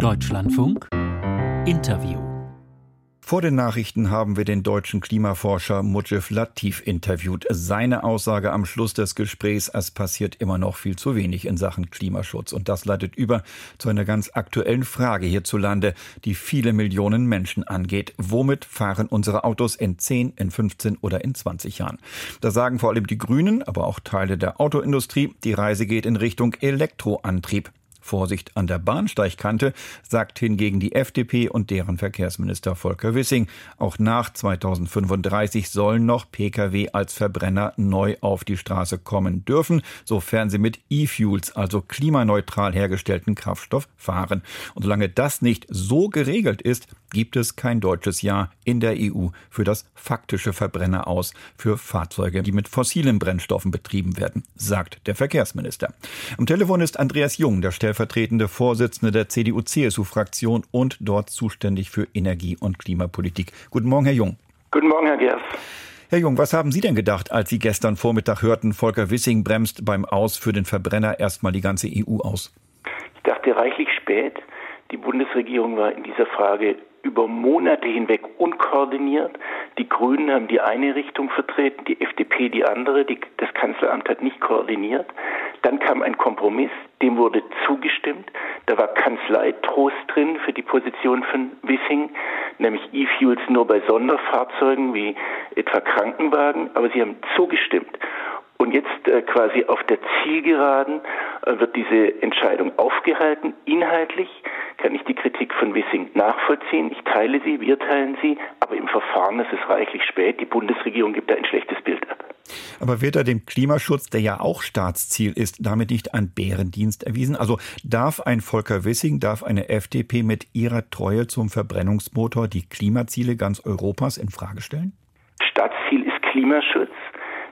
Deutschlandfunk Interview vor den Nachrichten haben wir den deutschen Klimaforscher Mujib Latif interviewt. Seine Aussage am Schluss des Gesprächs, es passiert immer noch viel zu wenig in Sachen Klimaschutz. Und das leitet über zu einer ganz aktuellen Frage hierzulande, die viele Millionen Menschen angeht. Womit fahren unsere Autos in 10, in 15 oder in 20 Jahren? Da sagen vor allem die Grünen, aber auch Teile der Autoindustrie, die Reise geht in Richtung Elektroantrieb. Vorsicht an der Bahnsteigkante, sagt hingegen die FDP und deren Verkehrsminister Volker Wissing. Auch nach 2035 sollen noch Pkw als Verbrenner neu auf die Straße kommen dürfen, sofern sie mit E-Fuels, also klimaneutral hergestellten Kraftstoff, fahren. Und solange das nicht so geregelt ist, gibt es kein deutsches Jahr in der EU für das faktische Verbrenner aus für Fahrzeuge, die mit fossilen Brennstoffen betrieben werden, sagt der Verkehrsminister. Am Telefon ist Andreas Jung, der stellvertretende Vorsitzende der CDU-CSU-Fraktion und dort zuständig für Energie- und Klimapolitik. Guten Morgen, Herr Jung. Guten Morgen, Herr Gers. Herr Jung, was haben Sie denn gedacht, als Sie gestern Vormittag hörten, Volker Wissing bremst beim Aus für den Verbrenner erstmal die ganze EU aus? Ich dachte reichlich spät. Die Bundesregierung war in dieser Frage über Monate hinweg unkoordiniert. Die Grünen haben die eine Richtung vertreten, die FDP die andere. Die, das Kanzleramt hat nicht koordiniert. Dann kam ein Kompromiss, dem wurde zugestimmt. Da war Kanzleitrost drin für die Position von Wissing, nämlich E-Fuels nur bei Sonderfahrzeugen wie etwa Krankenwagen. Aber sie haben zugestimmt. Und jetzt äh, quasi auf der Zielgeraden äh, wird diese Entscheidung aufgehalten. Inhaltlich kann ich die Kritik von Wissing nachvollziehen. Ich teile sie, wir teilen sie, aber im Verfahren ist es reichlich spät. Die Bundesregierung gibt da ein schlechtes Bild ab. Aber wird er dem Klimaschutz, der ja auch Staatsziel ist, damit nicht ein Bärendienst erwiesen? Also darf ein Volker Wissing, darf eine FDP mit ihrer Treue zum Verbrennungsmotor die Klimaziele ganz Europas in Frage stellen? Staatsziel ist Klimaschutz.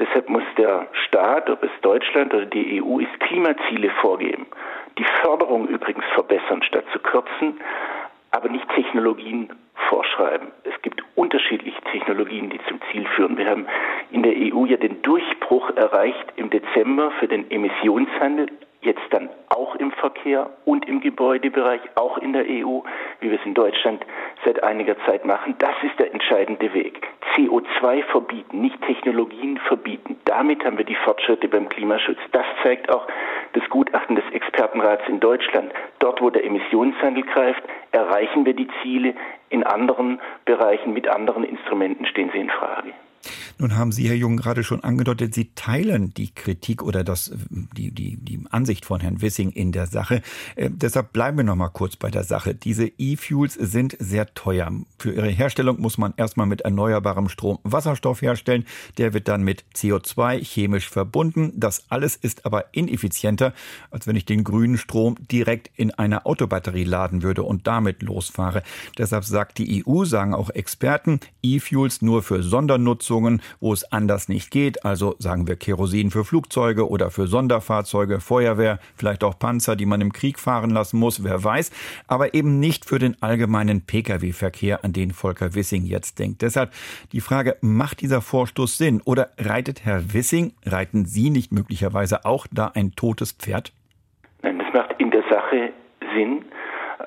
Deshalb muss der Staat, ob es Deutschland oder die EU ist, Klimaziele vorgeben. Die Förderung übrigens verbessern, statt zu kürzen, aber nicht Technologien vorschreiben. Es gibt unterschiedliche Technologien, die zum Ziel führen. Wir haben in der EU ja den Durchbruch erreicht im Dezember für den Emissionshandel jetzt dann auch im Verkehr und im Gebäudebereich, auch in der EU, wie wir es in Deutschland seit einiger Zeit machen. Das ist der entscheidende Weg. CO2 verbieten, nicht Technologien verbieten. Damit haben wir die Fortschritte beim Klimaschutz. Das zeigt auch das Gutachten des Expertenrats in Deutschland. Dort, wo der Emissionshandel greift, erreichen wir die Ziele. In anderen Bereichen mit anderen Instrumenten stehen sie in Frage. Nun haben Sie, Herr Jung, gerade schon angedeutet, Sie teilen die Kritik oder das, die, die, die Ansicht von Herrn Wissing in der Sache. Äh, deshalb bleiben wir noch mal kurz bei der Sache. Diese E-Fuels sind sehr teuer. Für ihre Herstellung muss man erstmal mit erneuerbarem Strom Wasserstoff herstellen. Der wird dann mit CO2 chemisch verbunden. Das alles ist aber ineffizienter, als wenn ich den grünen Strom direkt in eine Autobatterie laden würde und damit losfahre. Deshalb sagt die EU, sagen auch Experten, E-Fuels nur für Sondernutzungen wo es anders nicht geht, also sagen wir Kerosin für Flugzeuge oder für Sonderfahrzeuge, Feuerwehr, vielleicht auch Panzer, die man im Krieg fahren lassen muss, wer weiß, aber eben nicht für den allgemeinen Pkw-Verkehr, an den Volker Wissing jetzt denkt. Deshalb die Frage, macht dieser Vorstoß Sinn oder reitet Herr Wissing, reiten Sie nicht möglicherweise auch da ein totes Pferd? Nein, das macht in der Sache Sinn.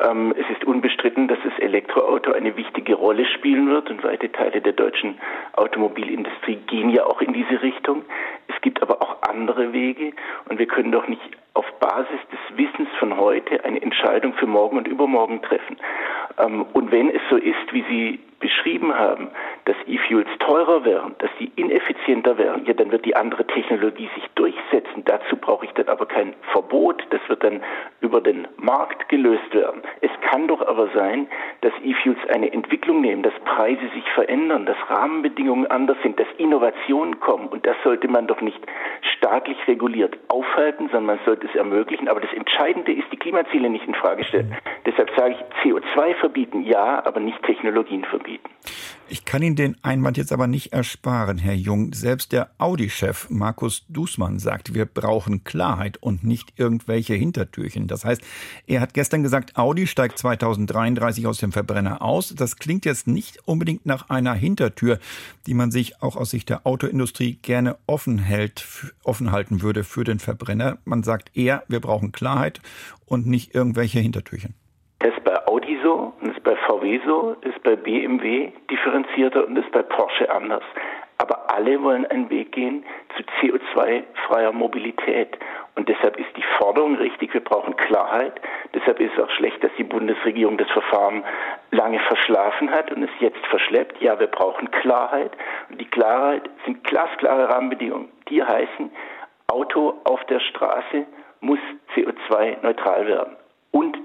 Ähm, es ist unbestritten, dass das Elektroauto eine wichtige Rolle spielen wird und weite Teile der deutschen Automobilindustrie gehen ja auch in diese Richtung. Es gibt aber auch andere Wege und wir können doch nicht auf Basis des Wissens von heute eine Entscheidung für morgen und übermorgen treffen. Ähm, und wenn es so ist, wie Sie beschrieben haben, dass E-Fuels teurer wären, dass die ineffizienter wären, ja, dann wird die andere Technologie sich durchsetzen. Dazu brauche ich dann aber kein Verbot. Das wird dann über den Markt gelöst werden. Es kann doch aber sein, dass E-Fuels eine Entwicklung nehmen, dass Preise sich verändern, dass Rahmenbedingungen anders sind, dass Innovationen kommen. Und das sollte man doch nicht staatlich reguliert aufhalten, sondern man sollte es ermöglichen. Aber das Entscheidende ist, die Klimaziele nicht in Frage stellen. Deshalb sage ich, CO2 verbieten, ja, aber nicht Technologien verbieten. Ich kann Ihnen den Einwand jetzt aber nicht ersparen, Herr Jung. Selbst der Audi-Chef Markus Dußmann sagt, wir brauchen Klarheit und nicht irgendwelche Hintertürchen. Das heißt, er hat gestern gesagt, Audi steigt 2033 aus dem Verbrenner aus. Das klingt jetzt nicht unbedingt nach einer Hintertür, die man sich auch aus Sicht der Autoindustrie gerne offen hält, offen halten würde für den Verbrenner. Man sagt eher, wir brauchen Klarheit und nicht irgendwelche Hintertürchen. Das so, und ist bei VW so, ist bei BMW differenzierter und ist bei Porsche anders. Aber alle wollen einen Weg gehen zu CO2-freier Mobilität. Und deshalb ist die Forderung richtig, wir brauchen Klarheit. Deshalb ist es auch schlecht, dass die Bundesregierung das Verfahren lange verschlafen hat und es jetzt verschleppt. Ja, wir brauchen Klarheit. Und die Klarheit sind glasklare Rahmenbedingungen. Die heißen, Auto auf der Straße muss CO2-neutral werden.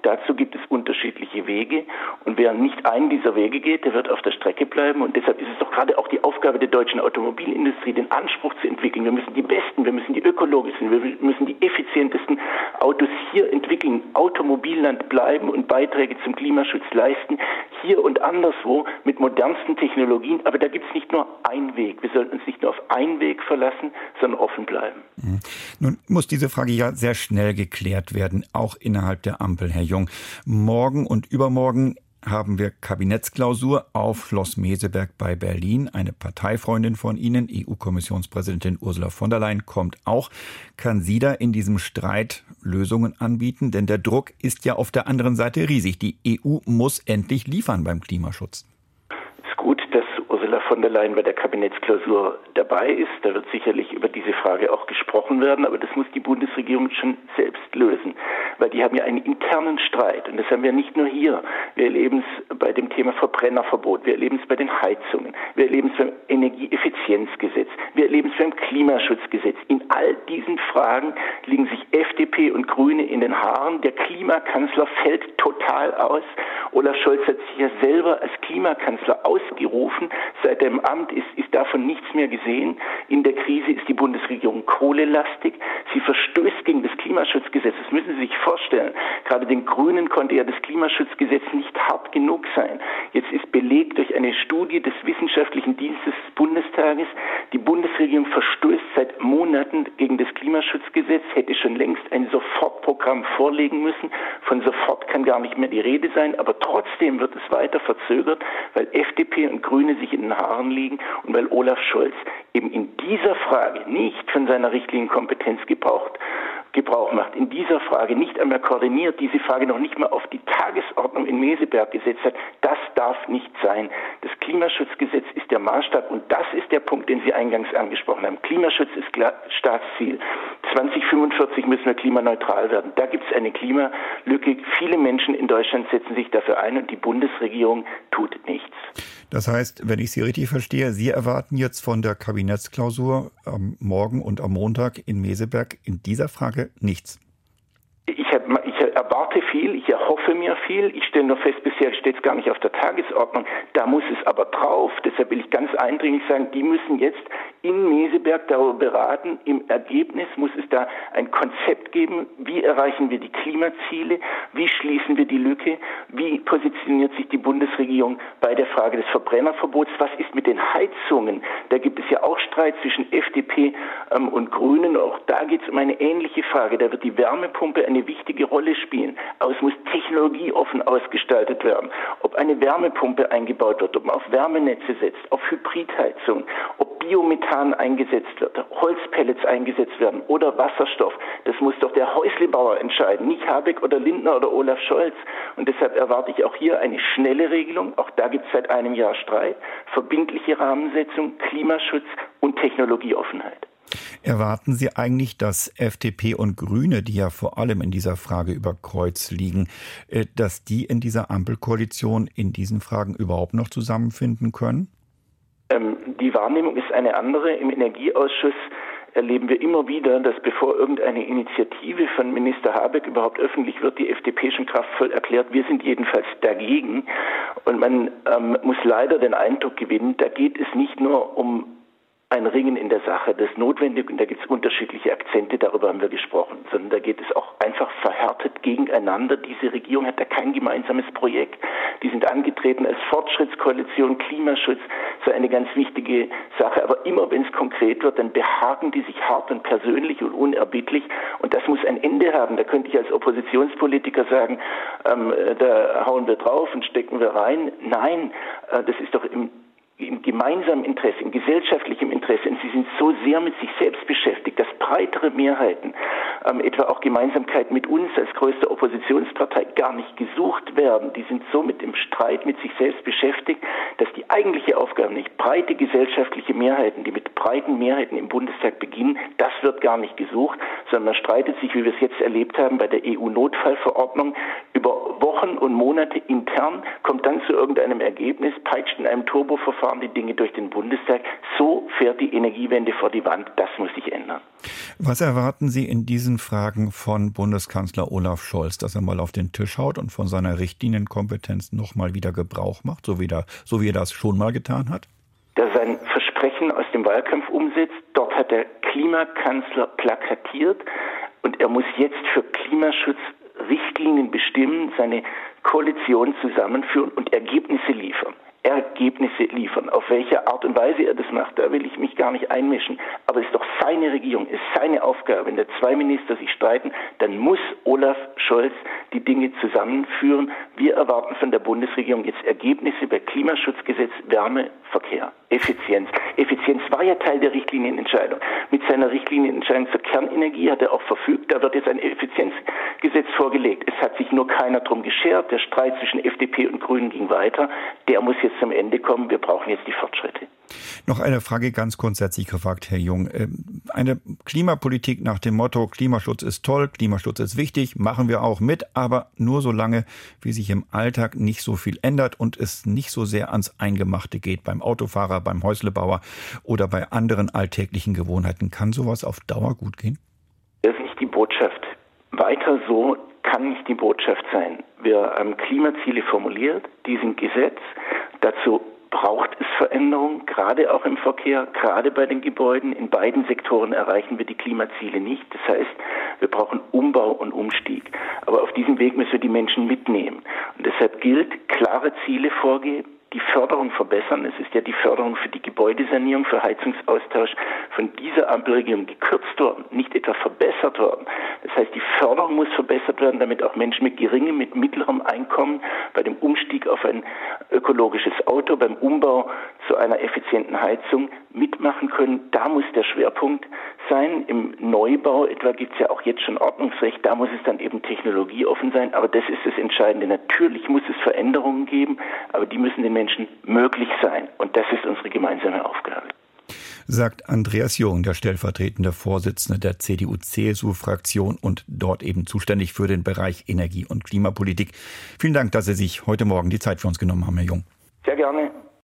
Dazu gibt es unterschiedliche Wege. Und wer nicht einen dieser Wege geht, der wird auf der Strecke bleiben. Und deshalb ist es doch gerade auch die Aufgabe der deutschen Automobilindustrie, den Anspruch zu entwickeln. Wir müssen die besten, wir müssen die ökologischsten, wir müssen die effizientesten Autos hier entwickeln, Automobilland bleiben und Beiträge zum Klimaschutz leisten, hier und anderswo mit modernsten Technologien. Aber da gibt es nicht nur einen Weg. Wir sollten uns nicht nur auf einen Weg verlassen, sondern offen bleiben. Mhm. Nun muss diese Frage ja sehr schnell geklärt werden, auch innerhalb der. Ampel, Herr Jung. Morgen und übermorgen haben wir Kabinettsklausur auf Schloss Meseberg bei Berlin. Eine Parteifreundin von Ihnen, EU-Kommissionspräsidentin Ursula von der Leyen, kommt auch. Kann sie da in diesem Streit Lösungen anbieten? Denn der Druck ist ja auf der anderen Seite riesig. Die EU muss endlich liefern beim Klimaschutz von der Leyen bei der Kabinettsklausur dabei ist. Da wird sicherlich über diese Frage auch gesprochen werden, aber das muss die Bundesregierung schon selbst lösen, weil die haben ja einen internen Streit und das haben wir nicht nur hier. Wir erleben es bei dem Thema Verbrennerverbot, wir erleben es bei den Heizungen, wir erleben es beim Energieeffizienzgesetz, wir erleben es beim Klimaschutzgesetz. In all diesen Fragen liegen sich FDP und Grüne in den Haaren. Der Klimakanzler fällt total aus. Olaf Scholz hat sich ja selber als Klimakanzler ausgerufen. Seit im Amt ist, ist davon nichts mehr gesehen. In der Krise ist die Bundesregierung kohlelastig. Sie verstößt gegen das Klimaschutzgesetz. Das müssen Sie sich vorstellen. Gerade den Grünen konnte ja das Klimaschutzgesetz nicht hart genug sein. Jetzt ist belegt durch eine Studie des Wissenschaftlichen Dienstes des Bundestages, die Bundesregierung verstößt seit Monaten gegen das Klimaschutzgesetz, hätte schon längst ein Sofortprogramm vorlegen müssen. Von sofort kann gar nicht mehr die Rede sein, aber trotzdem wird es weiter verzögert, weil FDP und Grüne sich in den Haaren liegen und weil Olaf Scholz eben in dieser Frage nicht von seiner Richtlinienkompetenz gebraucht Gebrauch macht, in dieser Frage nicht einmal koordiniert, diese Frage noch nicht mal auf die Tagesordnung in Meseberg gesetzt hat, das darf nicht sein. Das Klimaschutzgesetz ist der Maßstab und das ist der Punkt, den Sie eingangs angesprochen haben. Klimaschutz ist Staatsziel. 2045 müssen wir klimaneutral werden. Da gibt es eine Klimalücke. Viele Menschen in Deutschland setzen sich dafür ein und die Bundesregierung tut nichts. Das heißt, wenn ich Sie richtig verstehe, Sie erwarten jetzt von der Kabinettsklausur am Morgen und am Montag in Meseberg in dieser Frage nichts. Ich, ich erwarte viel, ich erhoffe mir viel. Ich stelle nur fest, bisher steht es gar nicht auf der Tagesordnung. Da muss es aber drauf. Deshalb will ich ganz eindringlich sagen, die müssen jetzt in Meseberg darüber beraten. Im Ergebnis muss es da ein Konzept geben. Wie erreichen wir die Klimaziele? Wie schließen wir die Lücke? Wie positioniert sich die Bundesregierung bei der Frage des Verbrennerverbots? Was ist mit den Heizungen? Da gibt es ja auch Streit zwischen FDP ähm, und Grünen. Auch da geht es um eine ähnliche Frage. Da wird die Wärmepumpe eine wichtige Rolle spielen. Aber es muss technologieoffen ausgestaltet werden. Ob eine Wärmepumpe eingebaut wird, ob man auf Wärmenetze setzt, auf Hybridheizung, ob Biomethan eingesetzt wird, Holzpellets eingesetzt werden oder Wasserstoff. Das muss doch der Häuslebauer entscheiden, nicht Habeck oder Lindner oder Olaf Scholz. Und deshalb erwarte ich auch hier eine schnelle Regelung. Auch da gibt es seit einem Jahr Streit. Verbindliche Rahmensetzung, Klimaschutz und Technologieoffenheit. Erwarten Sie eigentlich, dass FDP und Grüne, die ja vor allem in dieser Frage über Kreuz liegen, äh, dass die in dieser Ampelkoalition in diesen Fragen überhaupt noch zusammenfinden können? Ähm, die Wahrnehmung ist eine andere. Im Energieausschuss erleben wir immer wieder, dass bevor irgendeine Initiative von Minister Habeck überhaupt öffentlich wird, die FDP schon kraftvoll erklärt, wir sind jedenfalls dagegen. Und man ähm, muss leider den Eindruck gewinnen, da geht es nicht nur um ein Ringen in der Sache, das ist notwendig und da gibt es unterschiedliche Akzente, darüber haben wir gesprochen, sondern da geht es auch einfach verhärtet gegeneinander. Diese Regierung hat da kein gemeinsames Projekt. Die sind angetreten als Fortschrittskoalition, Klimaschutz, so eine ganz wichtige Sache. Aber immer wenn es konkret wird, dann behaken die sich hart und persönlich und unerbittlich und das muss ein Ende haben. Da könnte ich als Oppositionspolitiker sagen, ähm, da hauen wir drauf und stecken wir rein. Nein, äh, das ist doch im im gemeinsamen Interesse, im gesellschaftlichen Interesse, und sie sind so sehr mit sich selbst beschäftigt, dass breitere Mehrheiten, ähm, etwa auch Gemeinsamkeit mit uns als größter Oppositionspartei, gar nicht gesucht werden. Die sind so mit dem Streit mit sich selbst beschäftigt, dass die eigentliche Aufgabe nicht breite gesellschaftliche Mehrheiten, die mit breiten Mehrheiten im Bundestag beginnen, das wird gar nicht gesucht, sondern man streitet sich, wie wir es jetzt erlebt haben, bei der EU-Notfallverordnung über Wochen und Monate intern, kommt dann zu irgendeinem Ergebnis, peitscht in einem Turboverfahren die Dinge durch den Bundestag. So fährt die Energiewende vor die Wand. Das muss sich ändern. Was erwarten Sie in diesen Fragen von Bundeskanzler Olaf Scholz, dass er mal auf den Tisch haut und von seiner Richtlinienkompetenz nochmal wieder Gebrauch macht, so wie, da, so wie er das schon mal getan hat? Dass sein Versprechen aus dem Wahlkampf umsetzt. Dort hat der Klimakanzler plakatiert und er muss jetzt für Klimaschutz Richtlinien bestimmen, seine Koalition zusammenführen und Ergebnisse liefern. Ergebnisse liefern. Auf welche Art und Weise er das macht, da will ich mich gar nicht einmischen. Aber es ist doch seine Regierung, es ist seine Aufgabe. Wenn da zwei Minister sich streiten, dann muss Olaf Scholz die Dinge zusammenführen. Wir erwarten von der Bundesregierung jetzt Ergebnisse bei Klimaschutzgesetz, Wärme, Verkehr, Effizienz. Effizienz war ja Teil der Richtlinienentscheidung. Mit seiner Richtlinienentscheidung zur Kernenergie hat er auch verfügt, da wird jetzt ein Effizienzgesetz vorgelegt. Es hat sich nur keiner drum geschert. Der Streit zwischen FDP und Grünen ging weiter. Der muss jetzt zum Ende kommen. Wir brauchen jetzt die Fortschritte. Noch eine Frage ganz grundsätzlich gefragt, Herr Jung. Ähm, eine Klimapolitik nach dem Motto, Klimaschutz ist toll, Klimaschutz ist wichtig, machen wir auch mit, aber nur so lange, wie sich im Alltag nicht so viel ändert und es nicht so sehr ans Eingemachte geht, beim Autofahrer, beim Häuslebauer oder bei anderen alltäglichen Gewohnheiten. Kann sowas auf Dauer gut gehen? Das ist nicht die Botschaft. Weiter so kann nicht die Botschaft sein. Wir haben Klimaziele formuliert, die sind Gesetz. Dazu braucht es Veränderung, gerade auch im Verkehr, gerade bei den Gebäuden. In beiden Sektoren erreichen wir die Klimaziele nicht. Das heißt, wir brauchen Umbau und Umstieg. Aber auf diesem Weg müssen wir die Menschen mitnehmen. Und deshalb gilt, klare Ziele vorgeben, die Förderung verbessern. Es ist ja die Förderung für die Gebäudesanierung, für Heizungsaustausch von dieser Ampelregierung gekürzt worden, nicht etwa verbessert worden. Das heißt, die Förderung muss verbessert werden, damit auch Menschen mit geringem, mit mittlerem Einkommen bei dem Umstieg auf ein ökologisches Auto, beim Umbau zu einer effizienten Heizung mitmachen können. Da muss der Schwerpunkt sein. Im Neubau etwa gibt es ja auch jetzt schon Ordnungsrecht. Da muss es dann eben technologieoffen sein. Aber das ist das Entscheidende. Natürlich muss es Veränderungen geben, aber die müssen den Menschen möglich sein. Und das ist unsere gemeinsame Aufgabe. Sagt Andreas Jung, der stellvertretende Vorsitzende der CDU-CSU-Fraktion und dort eben zuständig für den Bereich Energie- und Klimapolitik. Vielen Dank, dass Sie sich heute Morgen die Zeit für uns genommen haben, Herr Jung. Sehr gerne.